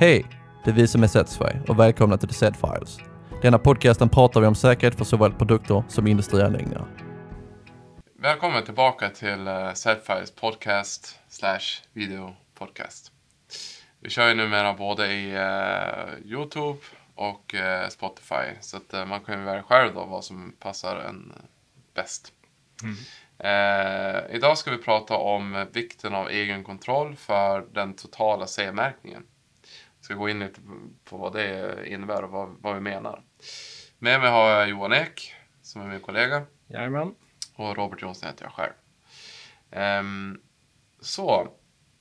Hej! Det är vi som är Setsfy och välkomna till The Set Files. Denna podcasten pratar vi om säkerhet för såväl produkter som industrianläggningar. Välkommen tillbaka till uh, Setfiles podcast slash video podcast. Vi kör ju numera både i uh, Youtube och uh, Spotify. Så att uh, man kan ju välja själv då vad som passar en bäst. idag ska vi prata om vikten av egen kontroll för den totala C-märkningen. Ska gå in lite på vad det innebär och vad, vad vi menar. Med mig har jag Johan Ek som är min kollega. Jajamän. Och Robert Jonsson heter jag själv. Ehm, så,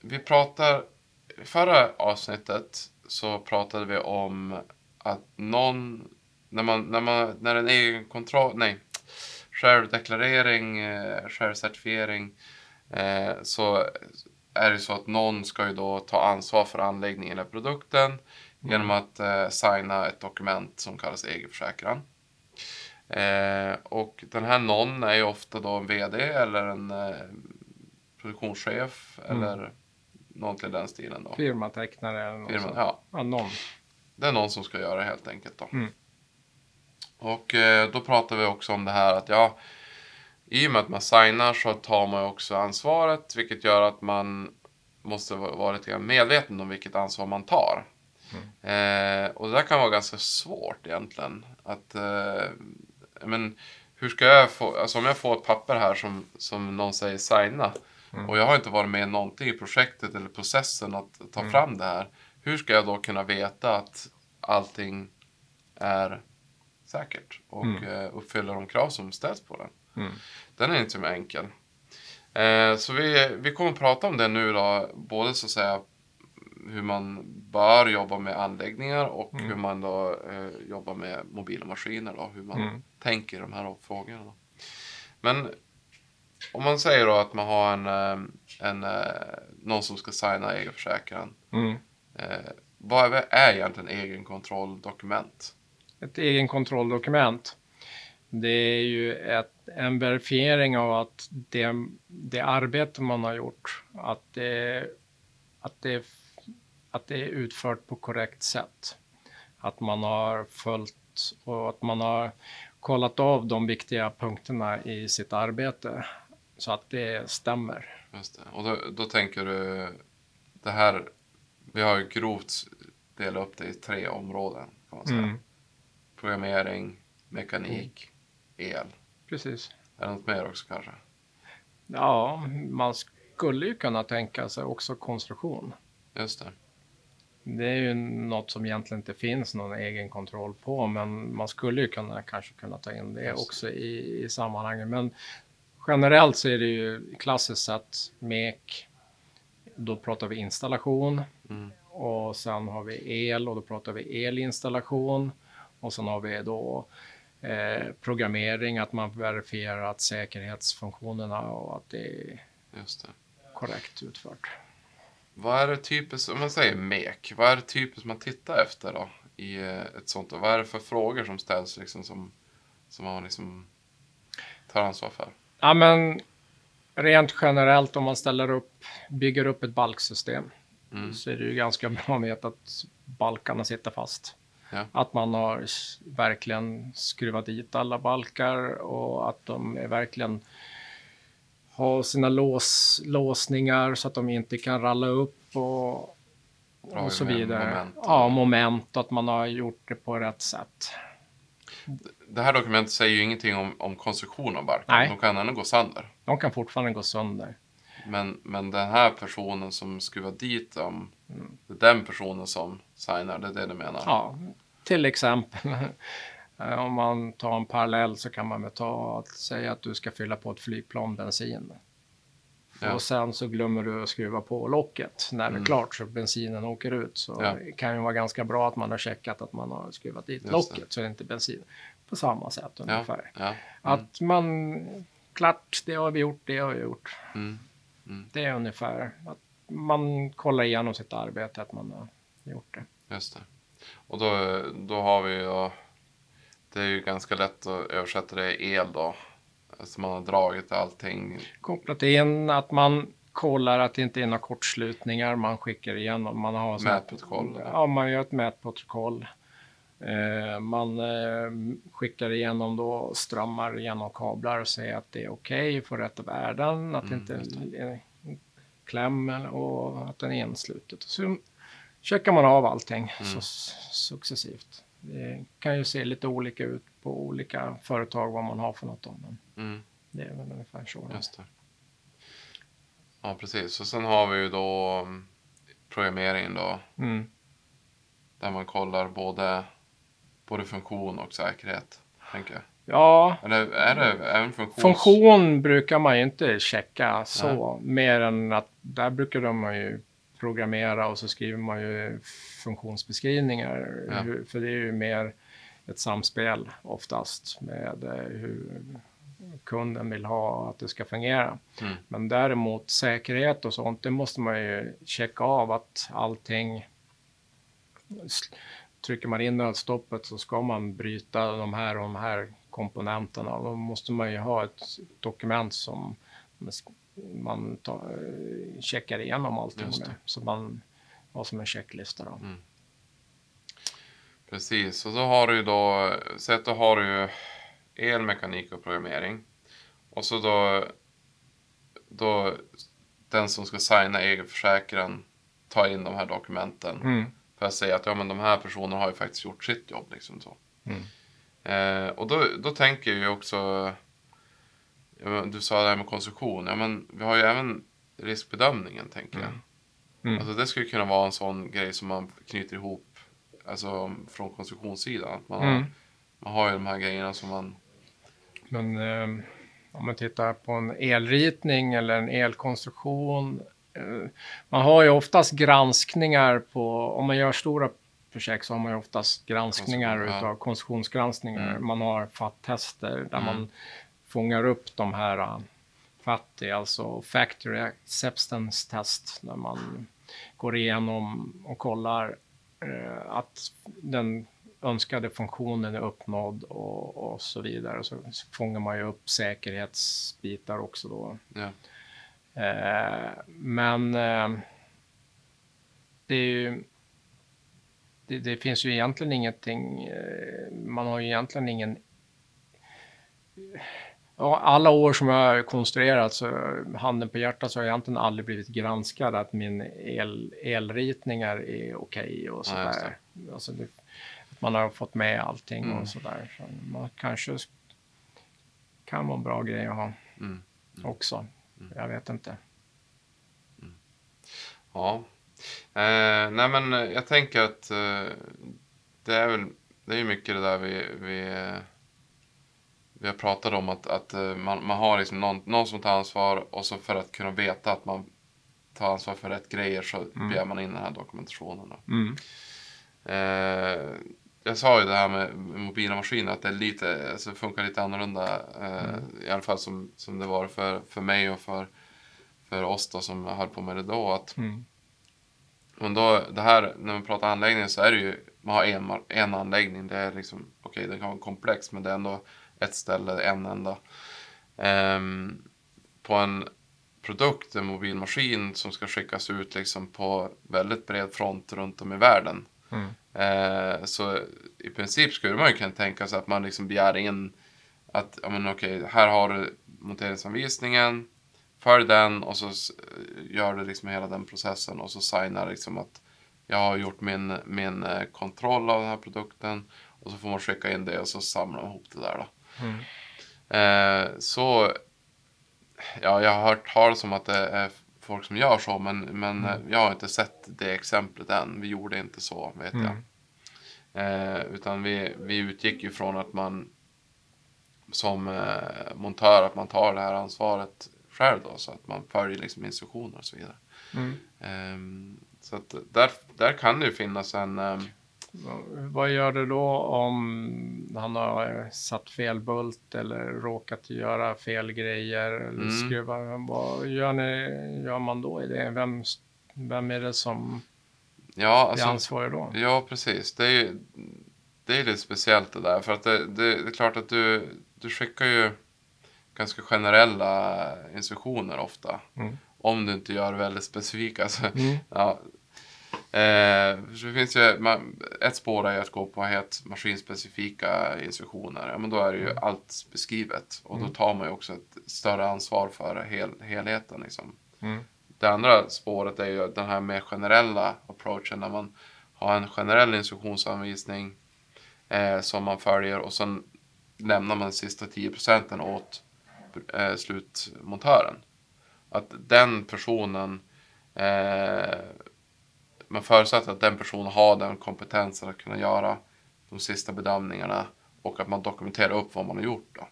vi pratar... I förra avsnittet så pratade vi om att någon... När, man, när, man, när en egen kontroll... Nej. Självdeklarering, eh, självcertifiering. Eh, så är det så att någon ska ju då ta ansvar för anläggningen eller produkten genom att eh, signa ett dokument som kallas egenförsäkran. Eh, och den här någon är ju ofta då en VD eller en eh, produktionschef Mm. eller någon till den stilen då. Firmatecknare eller något Firma, sånt. ja, Ja, någon. det är någon som ska göra det helt enkelt då. Mm. Och eh, då pratar vi också om det här att ja, i och med att man signar så tar man också ansvaret vilket gör att man måste va- vara lite medveten om vilket ansvar man tar. Eh, och det där kan vara ganska svårt egentligen. Att, eh, men, hur ska jag få, alltså om jag får ett papper här som, som någon säger signa och jag har inte varit med någonting i projektet eller processen att ta fram det här. Hur ska jag då kunna veta att allting är säkert och eh, uppfyller de krav som ställs på den? Mm. Den är inte så enkel. Eh, så vi, vi kommer att prata om det nu då, både så att säga hur man bör jobba med anläggningar och hur man då eh, jobbar med mobila maskiner då, hur man Mm. tänker i de här frågorna. Då. Men om man säger då att man har en, eh, en, eh, någon som ska signa egenförsäkran. Mm. Eh, vad är, är egentligen egenkontrolldokument? Ett egenkontrolldokument. Det är ju ett, en verifiering av att det, det arbete man har gjort, att det, att, det, att det är utfört på korrekt sätt. Att man har följt och att man har kollat av de viktiga punkterna i sitt arbete så att det stämmer. Just det. Och då, då tänker du, det här, vi har ju grovt delat upp det i tre områden. Kan man säga. Mm. Programmering, mekanik, el. Precis. Är det något mer också kanske? Ja, man skulle ju kunna tänka sig också konstruktion. Just det. Det är ju något som egentligen inte finns någon egen kontroll på, men man skulle ju kunna kanske kunna ta in det Just. också i, i sammanhanget. Men generellt så är det ju klassiskt sett MEK. Då pratar vi installation Mm. och sen har vi el och då pratar vi elinstallation och sen har vi då eh, programmering, att man verifierar att säkerhetsfunktionerna och att det är det. korrekt utfört. Vad är det typiskt, om man säger MEK, vad är det typiskt man tittar efter då? I eh, ett sånt, och vad är det för frågor som ställs liksom som, som man liksom tar ansvar för? Ja, men rent generellt om man ställer upp, bygger upp ett balksystem Mm. så är det ju ganska bra att veta att balkarna sitter fast. Ja. Att man har verkligen skruvat dit alla balkar och att de är verkligen har sina lås, låsningar så att de inte kan ralla upp och, och så med vidare. moment Ja, moment, att man har gjort det på rätt sätt. Det här dokumentet säger ju ingenting om, om konstruktion av barken. Nej. De kan ändå gå sönder. De kan fortfarande gå sönder. Men, men den här personen som skruvar dit dem, Mm. det är den personen som signar, det är det du menar? Ja, till exempel. eh, Om man tar en parallell så kan man väl ta att säga att du ska fylla på ett flygplan bensin. Ja. Och sen så glömmer du att skruva på locket när det är Mm. klart så bensinen åker ut. Så Ja. det kan ju vara ganska bra att man har checkat att man har skruvat dit Just det. locket så är det inte bensin. På samma sätt ungefär. ja. Mm. Att man, klart det har vi gjort, det har vi gjort. Mm. Det är ungefär att man kollar igenom sitt arbete, att man har gjort det. Just det. Och då, då har vi ju, det är ju ganska lätt att översätta det i el då. Alltså man har dragit allting. kopplat in att man kollar att det inte är några kortslutningar. Man skickar igenom. Man har Mätprotokoll, eller? Ja, man gör ett mätprotokoll. Eh, man eh, skickar igenom då strömmar genom kablar och säger att det är okej för rätt värden, att Mm, det inte är kläm och att den är inslutet. Så checkar man av allting Mm. så successivt. Det kan ju se lite olika ut på olika företag vad man har för något. Då, men Mm, det är väl ungefär så. just det. Ja, precis. Och sen har vi ju då mm, programmeringen då. Mm. Där man kollar både, både funktion och säkerhet. Tänker jag. Ja, Eller är det även funktions... Funktion brukar man ju inte checka så, mer än att där brukar de man ju programmera och så skriver man ju funktionsbeskrivningar. Ja. Hur, för det är ju mer ett samspel oftast med eh, hur kunden vill ha att det ska fungera. Mm. Men däremot säkerhet och sånt, det måste man ju checka av att allting Trycker man in nödstoppet så ska man bryta de här och de här komponenterna. Då måste man ju ha ett dokument som man eh, checkar igenom allting med. Så man har som en checklista. Då. Precis, och så har du då, säg att då har du elmekanik och programmering. Och så då, då den som ska signa egenförsäkran tar in de här dokumenten. Mm. För att säga att ja, men de här personerna har ju faktiskt gjort sitt jobb. Liksom så. Mm. Eh, och då, då tänker jag ju också, du sa det här med konstruktion, ja, men vi har ju även riskbedömningen tänker jag. Mm. Alltså det skulle kunna vara en sån grej som man knyter ihop alltså, från konstruktionssidan. Att man, har, Mm. man har ju de här grejerna som man... Men eh, om man tittar på en elritning eller en elkonstruktion. Eh, man har ju oftast granskningar på, om man gör stora projekt så har man ju oftast granskningar Konstruktion, ja. utav konstruktionsgranskningar. Mm. Man har FAT-tester där Mm. man fångar upp de här uh, FAT, är alltså Factory Acceptance Test, där man går igenom och kollar eh, att den önskade funktionen är uppnådd och, och så vidare. Så fångar man ju upp säkerhetsbitar också då. Ja. Eh, men eh, det är ju det, det finns ju egentligen ingenting, eh, man har ju egentligen ingen alla år som jag har konstruerat så handen på hjärtat så har jag egentligen aldrig blivit granskad att min el, elritningar är okej och Ja, just sådär. alltså det, att man har fått med allting Mm. och sådär. Så man kanske sk- kan vara en bra grej att ha Mm. också. Jag vet inte. Ja. Eh, nej men jag tänker att eh, det är väl det är mycket det där vi, vi, vi har pratat om att, att eh, man, man har liksom någon, någon som tar ansvar och så för att kunna veta att man tar ansvar för rätt grejer så begär man in den här dokumentationen. Mm. Eh, jag sa ju det här med mobila maskiner att det är lite, alltså funkar lite annorlunda. Eh, I alla fall som, som det var för, för mig och för, för oss då som höll på med det då. Att, Mm. men då, det här, när man pratar anläggning så är det ju, man har en, en anläggning. Det är liksom, okej det kan vara komplext men det är ändå ett ställe, en enda. Ehm, på en produkt, en mobilmaskin som ska skickas ut liksom på väldigt bred front runt om i världen. Mm. Eh, så i princip skulle man ju kunna tänka sig att man liksom begär in att, ja men okej, här har du monteringsanvisningen, följ den och så s- gör du liksom hela den processen och så signar liksom att jag har gjort min, min eh, kontroll av den här produkten och så får man skicka in det och så samlar man ihop det där då. Mm. Eh, så, ja, jag har hört talas om att det är folk som gör så, men, men eh, jag har inte sett det exemplet än. Vi gjorde inte så, vet jag. Mm. Eh, utan vi, vi utgick ju från att man som eh, montör, att man tar det här ansvaret själv då, så att man följer liksom instruktioner och så vidare. Mm. Ehm, så att där, där kan det ju finnas en... Vad gör du då om han har satt fel bult eller råkat göra fel grejer eller Mm. skruva? Vad gör, ni, gör man då i det? Vem, vem är det som ja, är alltså, ansvarig då? Ja, precis. Det är ju det är lite speciellt det där. För att det, det, det är klart att du, du skickar ju ganska generella instruktioner ofta. Mm. Om du inte gör väldigt specifika. Så, Mm. ja. Eh, det finns ju, man, ett spår är att gå på helt maskinspecifika instruktioner. Ja, men då är det ju allt beskrivet. Och då tar man ju också ett större ansvar för hel, helheten. Liksom. Mm. Det andra spåret är ju den här mer generella approachen. När man har en generell instruktionsanvisning eh, som man följer och sen lämnar man sista 10 procenten åt eh, slutmontören. Att den personen, eh, man förutsätter att den personen har den kompetensen att kunna göra de sista bedömningarna och att man dokumenterar upp vad man har gjort. Då.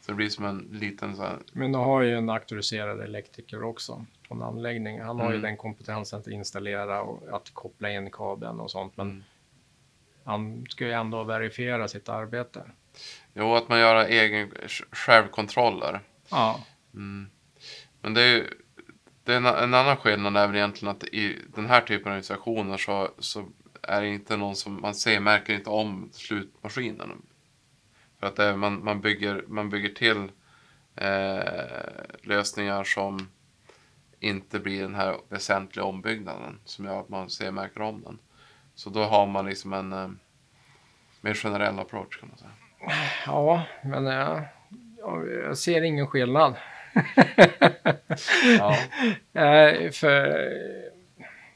Så det blir som en liten så här, Men du har ju en auktoriserad elektriker också på en anläggning. Han har ju Mm. den kompetensen att installera och att koppla in kabeln och sånt. Men Mm. han ska ju ändå verifiera sitt arbete. jo, att man gör egen självkontroller. Ja, Mm. Men det är ju det är en, en annan skillnad är väl egentligen att i den här typen av organisationer så, så är det inte någon som man ser, märker inte om slutmaskinen. För att det, är- man, man, bygger, man bygger till eh, lösningar som inte blir den här väsentliga ombyggnaden som gör att man ser, märker om den. Så då har man liksom en eh, mer generell approach kan man säga. ja men jag, jag ser ingen skillnad. Ja. För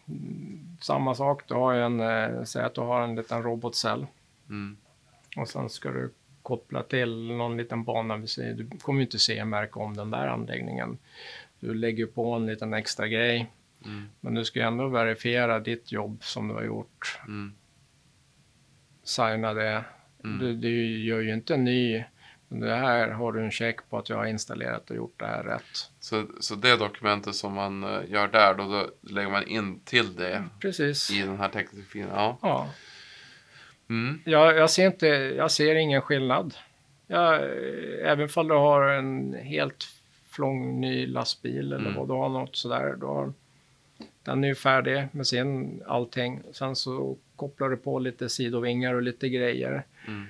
mm, samma sak, du har ju en, eh, säg att du har en liten robotcell Mm. och sen ska du koppla till någon liten bana. Du kommer ju inte se märka om den där anläggningen. Du lägger på en liten extra grej, Mm. men du ska ju ändå verifiera ditt jobb som du har gjort. Mm. Signa det. Mm. Du, du gör ju inte en ny. Det här har du en check på att jag har installerat och gjort det här rätt. Så, så det dokumentet som man eh, gör där, då, då lägger man in till det Precis. i den här tekniska filen. Ja. Ja. Mm. Jag, jag, ser inte, jag ser ingen skillnad. Jag, även om du har en helt flång ny lastbil eller Mm. vad du har något sådär. Då har, den är ju färdig med sin allting. Sen så kopplar du på lite sidovingar och lite grejer. Mm.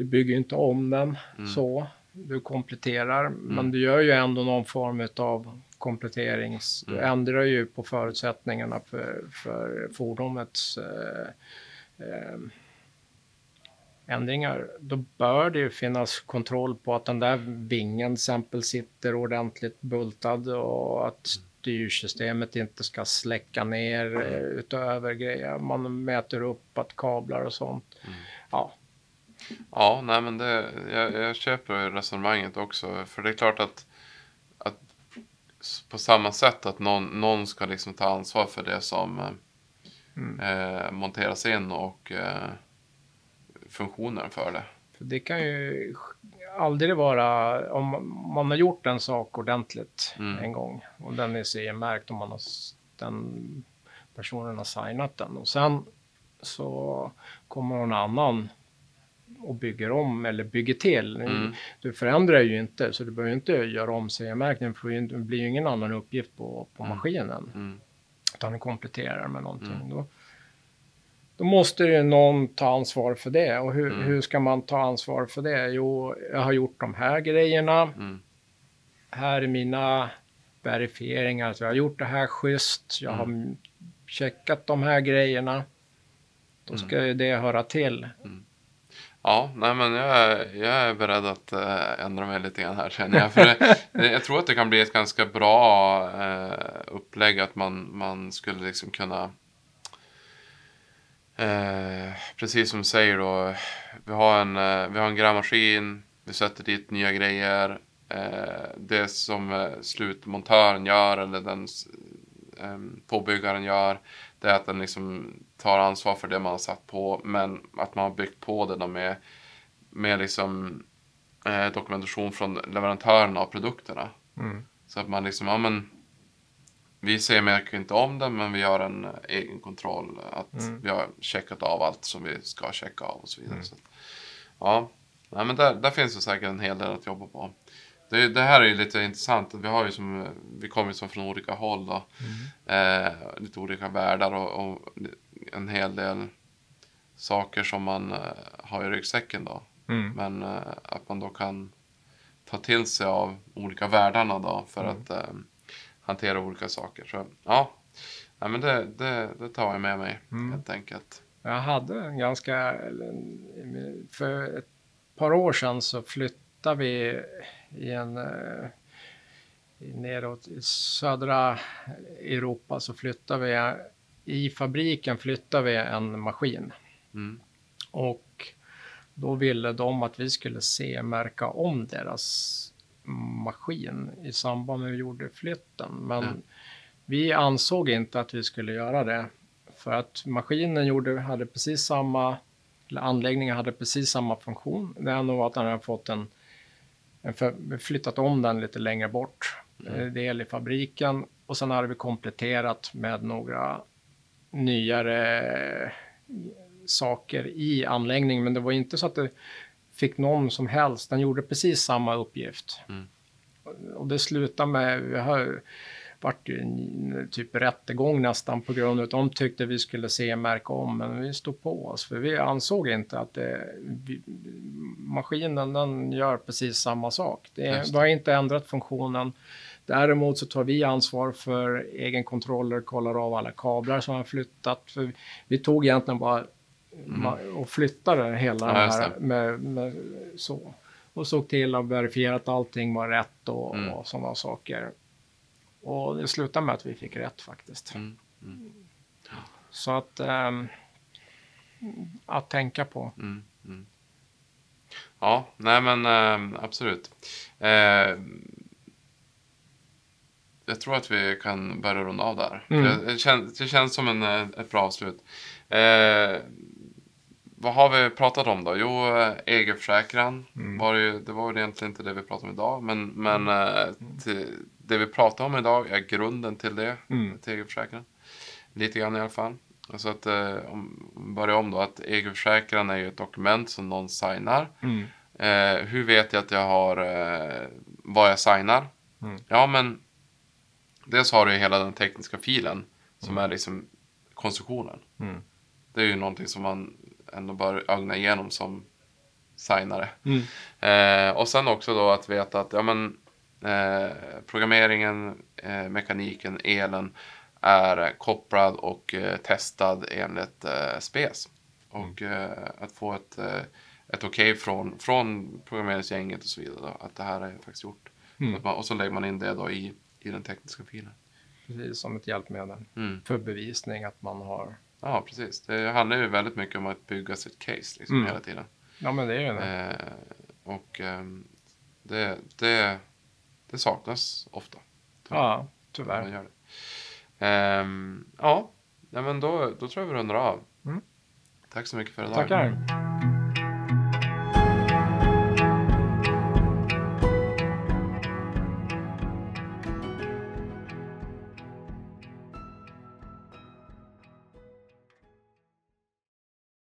Du bygger inte om den Mm. så. Du kompletterar, men du gör ju ändå någon form av kompletterings... Du Mm. ändrar ju på förutsättningarna för, för fordonets eh, eh, ändringar. Då bör det ju finnas kontroll på att den där vingen till exempel sitter ordentligt bultad och att styrsystemet inte ska släcka ner eh, utöver grejer. Man mäter upp att kablar och sånt. Ja, Ja, nej men det, jag, jag köper resonemanget också. För det är klart att, att på samma sätt att någon, någon ska liksom ta ansvar för det som eh, Mm. eh, monteras in och eh, funktionen för det. För det kan ju aldrig vara, om man har gjort en sak ordentligt Mm. en gång och den är CE-märkt och man har, den personen har signat den och sen så kommer någon annan och bygger om eller bygger till. Mm. Du förändrar ju inte så du behöver inte göra om CE-märkningen för det blir ju ingen annan uppgift på, på Mm. maskinen Mm. utan du kompletterar med någonting. Mm. Då, då måste ju någon ta ansvar för det. Och hur, Mm. hur ska man ta ansvar för det? Jo, jag har gjort de här grejerna. Mm. Här är mina verifieringar. Så jag har gjort det här schysst. Jag har Mm. checkat de här grejerna. Då ska ju det höra till. Ja, nej men jag är, jag är beredd att eh, ändra mig lite grann här känner jag. För det, jag tror att det kan bli ett ganska bra eh, upplägg att man, man skulle liksom kunna eh, precis som du säger då. Vi har en, eh, vi har en grävmaskin, vi sätter dit nya grejer. Eh, det som eh, slutmontören gör eller den eh, påbyggaren gör det är att den liksom tar ansvar för det man har satt på men att man har byggt på det då med, med liksom eh, dokumentation från leverantörerna av produkterna. Mm. Så att man liksom, ja men vi ser märker inte om det men vi gör en egen kontroll. Att Mm. vi har checkat av allt som vi ska checka av och så vidare. Så att, ja, Nej, men där, där finns det säkert en hel del att jobba på. Det, det här är ju lite intressant. Vi, har ju som, vi kommer som från olika håll. Då. Eh, lite olika världar och, och en hel del saker som man eh, har i ryggsäcken. Då. Mm. Men eh, att man då kan ta till sig av olika världarna då för Mm. att eh, hantera olika saker. Så ja, ja men det, det, det tar jag med mig Mm. helt enkelt. Jag hade en ganska, för ett par år sedan så flyttade vi i en, eh, neråt i södra Europa så flyttade vi, i fabriken flyttade vi en maskin. Mm. Och då ville de att vi skulle se märka om deras maskin i samband med vi gjorde flytten. Men Mm. vi ansåg inte att vi skulle göra det. För att maskinen gjorde, hade precis samma, eller anläggningen hade precis samma funktion. Det enda var att den hade fått en för, vi flyttat om den lite längre bort. Mm. Del i fabriken. Och sen hade vi kompletterat med några nyare saker i anläggningen. Men det var inte så att det fick någon som helst. Den gjorde precis samma uppgift. Mm. Och det slutade med, vi har varit ju en typ rättegång nästan på grund av att de tyckte vi skulle se märka om. Men vi stod på oss för vi ansåg inte att det, vi, maskinen den gör precis samma sak. Det, Just vi det. har inte ändrat funktionen. Däremot så tar vi ansvar för egenkontroller, kollar av alla kablar som har flyttat. För vi tog egentligen bara ma- och flyttade hela Mm. Ja, det här med, med så. Och såg till att verifiera att allting var rätt och, Mm. och sådana saker. Och det slutade med att vi fick rätt faktiskt. Mm. Så att ehm, att tänka på. Mm. Mm. Ja, nej men eh, absolut. Eh, jag tror att vi kan börja runda av där. Mm. Det, känns, det känns som en, eh, ett bra avslut. Eh, vad har vi pratat om då? Jo, egenförsäkran. Mm. Var det, det var ju egentligen inte det vi pratade om idag. Men, men eh, till, det vi pratar om idag är grunden till det. Mm. Till egenförsäkran. Lite grann i alla fall. Så att, eh, om börjar om då. Att egenförsäkran är ju ett dokument som någon signar. Mm. Eh, hur vet jag att jag har eh, vad jag signar? Mm. Ja, men dels har du ju hela den tekniska filen som är liksom konstruktionen. Mm. Det är ju någonting som man ändå bör ögna igenom som signare. Mm. Eh, och sen också då att veta att ja, men, eh, programmeringen, eh, mekaniken, elen är kopplad och eh, testad enligt eh, SPES. Och eh, att få ett, eh, ett okej från, från programmeringsgänget och så vidare. Då, att det här är faktiskt gjort. Mm. Man, och så lägger man in det då i, i den tekniska filen. Precis som ett hjälpmedel Mm. för bevisning att man har. Ja, precis. Det handlar ju väldigt mycket om att bygga sitt case liksom, Mm. hela tiden. Ja, men det är ju det. Eh, och ehm, det, det, det saknas ofta. Ja, Man tyvärr. gör det. Ehm, ja, men då, då tror jag vi rundar av. Mm. Tack så mycket för idag. Tackar.